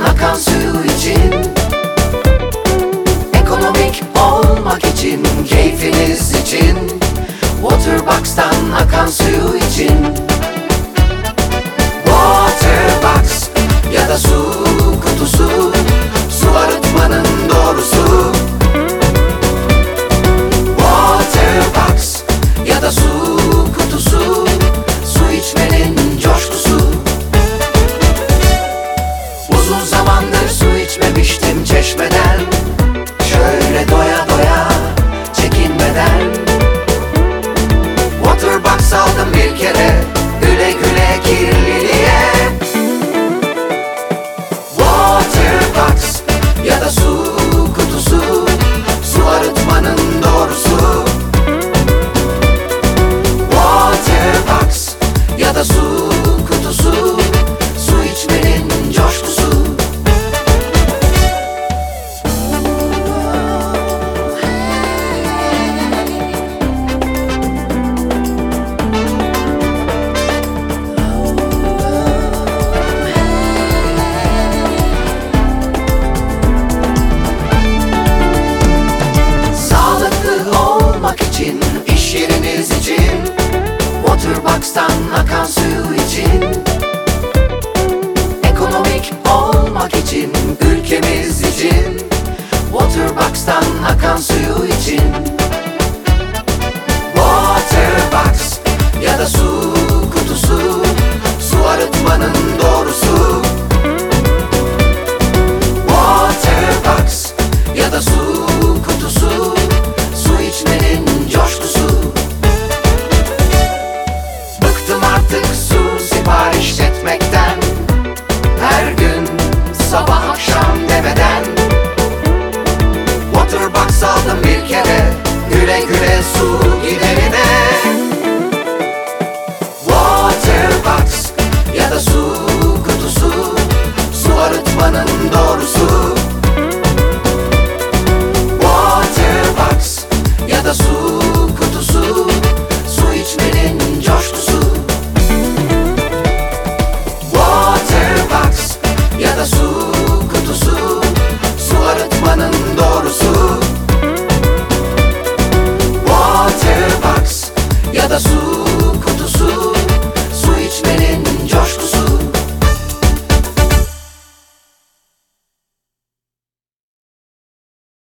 akan suyu için. Ekonomik olmak için, keyfiniz için. Waterbox'tan akan su zamandır su içmemiştim çeşmeden. Şöyle doya doya çekinmeden. Waterbox aldım bir kere güle güle kirli Kazakstan akan suyu için Ekonomik olmak için. toxic